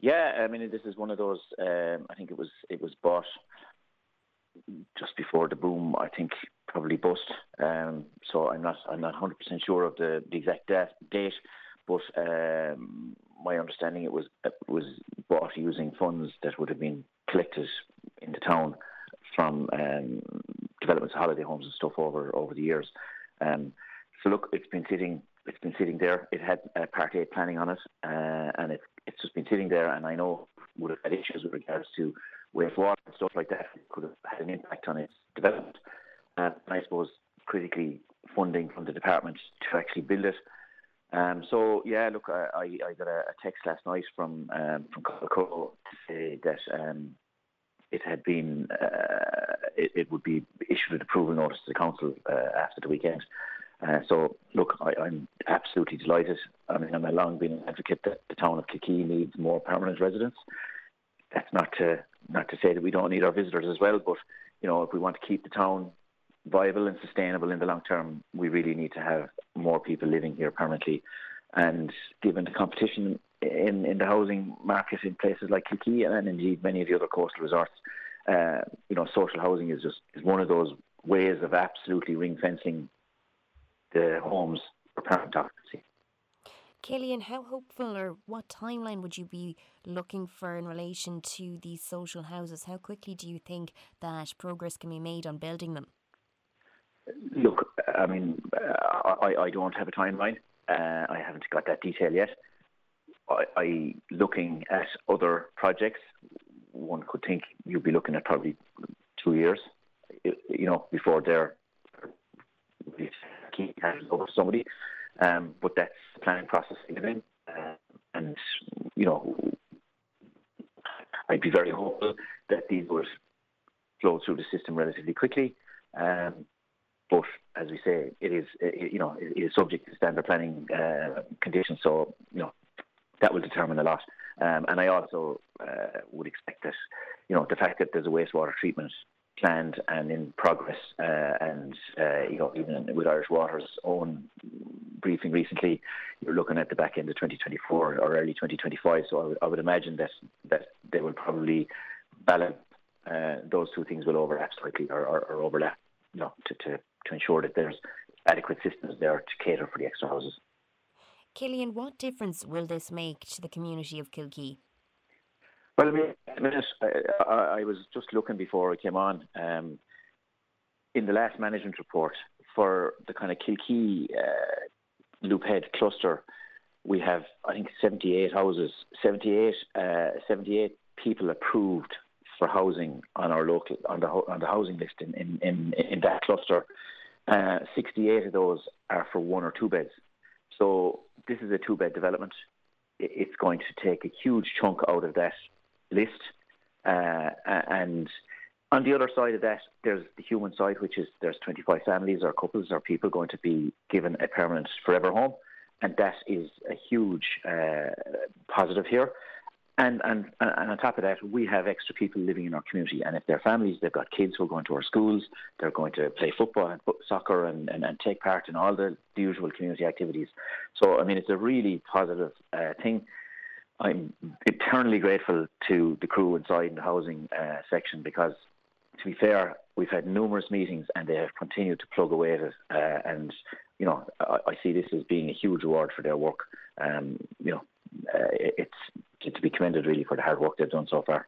Yeah, I mean, this is one of those. Um, I think it was it was bought just before the boom. I think probably bust. Um, so I'm not I'm not 100 percent sure of the, the exact date, but um, my understanding it was it was bought using funds that would have been collected in the town from um, developments of holiday homes and stuff over over the years. Um, so look, it's been sitting it's been sitting there. It had uh, Part 8 planning on it, uh, and it's it's just been sitting there. And I know would have had issues with regards to wastewater and stuff like that. It could have had an impact on its development. Uh, and I suppose critically funding from the department to actually build it. Um, so yeah, look, I, I, got a, text last night from um, from Coco to say that um, it had been uh, it, it, would be issued an approval notice to the council uh, after the weekend. Uh, so, look, I, am absolutely delighted. I mean, a long been an advocate that the town of Kilkee needs more permanent residents. That's not to not to say that we don't need our visitors as well, but you know, if we want to keep the town viable and sustainable in the long term, we really need to have more people living here permanently. And given the competition in, in the housing market in places like Kilkee and indeed many of the other coastal resorts, uh, you know, social housing is just is one of those ways of absolutely ring fencing the homes for permanent occupancy. Killian, how hopeful or what timeline would you be looking for in relation to these social houses? How quickly do you think that progress can be made on building them? Look, I mean, I, I don't have a timeline. Uh, I haven't got that detail yet. I, I looking at other projects. One could think you'd be looking at probably two years, you know, before they're handed over to somebody. Um, but that's the planning process in uh, and you know, I'd be very hopeful that these would flow through the system relatively quickly. Um, but as we say, it is it, you know it is subject to standard planning uh, conditions. So you know that will determine a lot. Um, and I also uh, would expect that you know the fact that there's a wastewater treatment planned and in progress, uh, and uh, you know even with Irish Water's own briefing recently, you're looking at the back end of 2024 or early 2025. So I would, I would imagine that that they will probably balance uh, those two things will overlap slightly or, or, or overlap, you know, to, to to ensure that there's adequate systems there to cater for the extra houses. Killian, what difference will this make to the community of Kilkee? Well, I mean, I, I, was just looking before I came on. Um, in the last management report for the kind of Kilkee uh, Loop Head cluster, we have, I think, 78 houses, 78, uh, 78 people approved for housing on our local on the on the housing list in in in, in that cluster. Uh, 68 of those are for one or two beds. So this is a two bed development. It's going to take a huge chunk out of that list. Uh, and on the other side of that, there's the human side, which is there's 25 families or couples or people going to be given a permanent forever home. And that is a huge uh, positive here. And, and, and on top of that, we have extra people living in our community. And if they're families, they've got kids who are going to our schools, they're going to play football and soccer and, and, and take part in all the, the usual community activities. So, I mean, it's a really positive uh, thing. I'm eternally grateful to the crew inside the housing uh, section because, to be fair, we've had numerous meetings and they have continued to plug away at it. Uh, and, you know, I, I, see this as being a huge reward for their work. Um, you know, uh, it's to be commended really for the hard work they've done so far.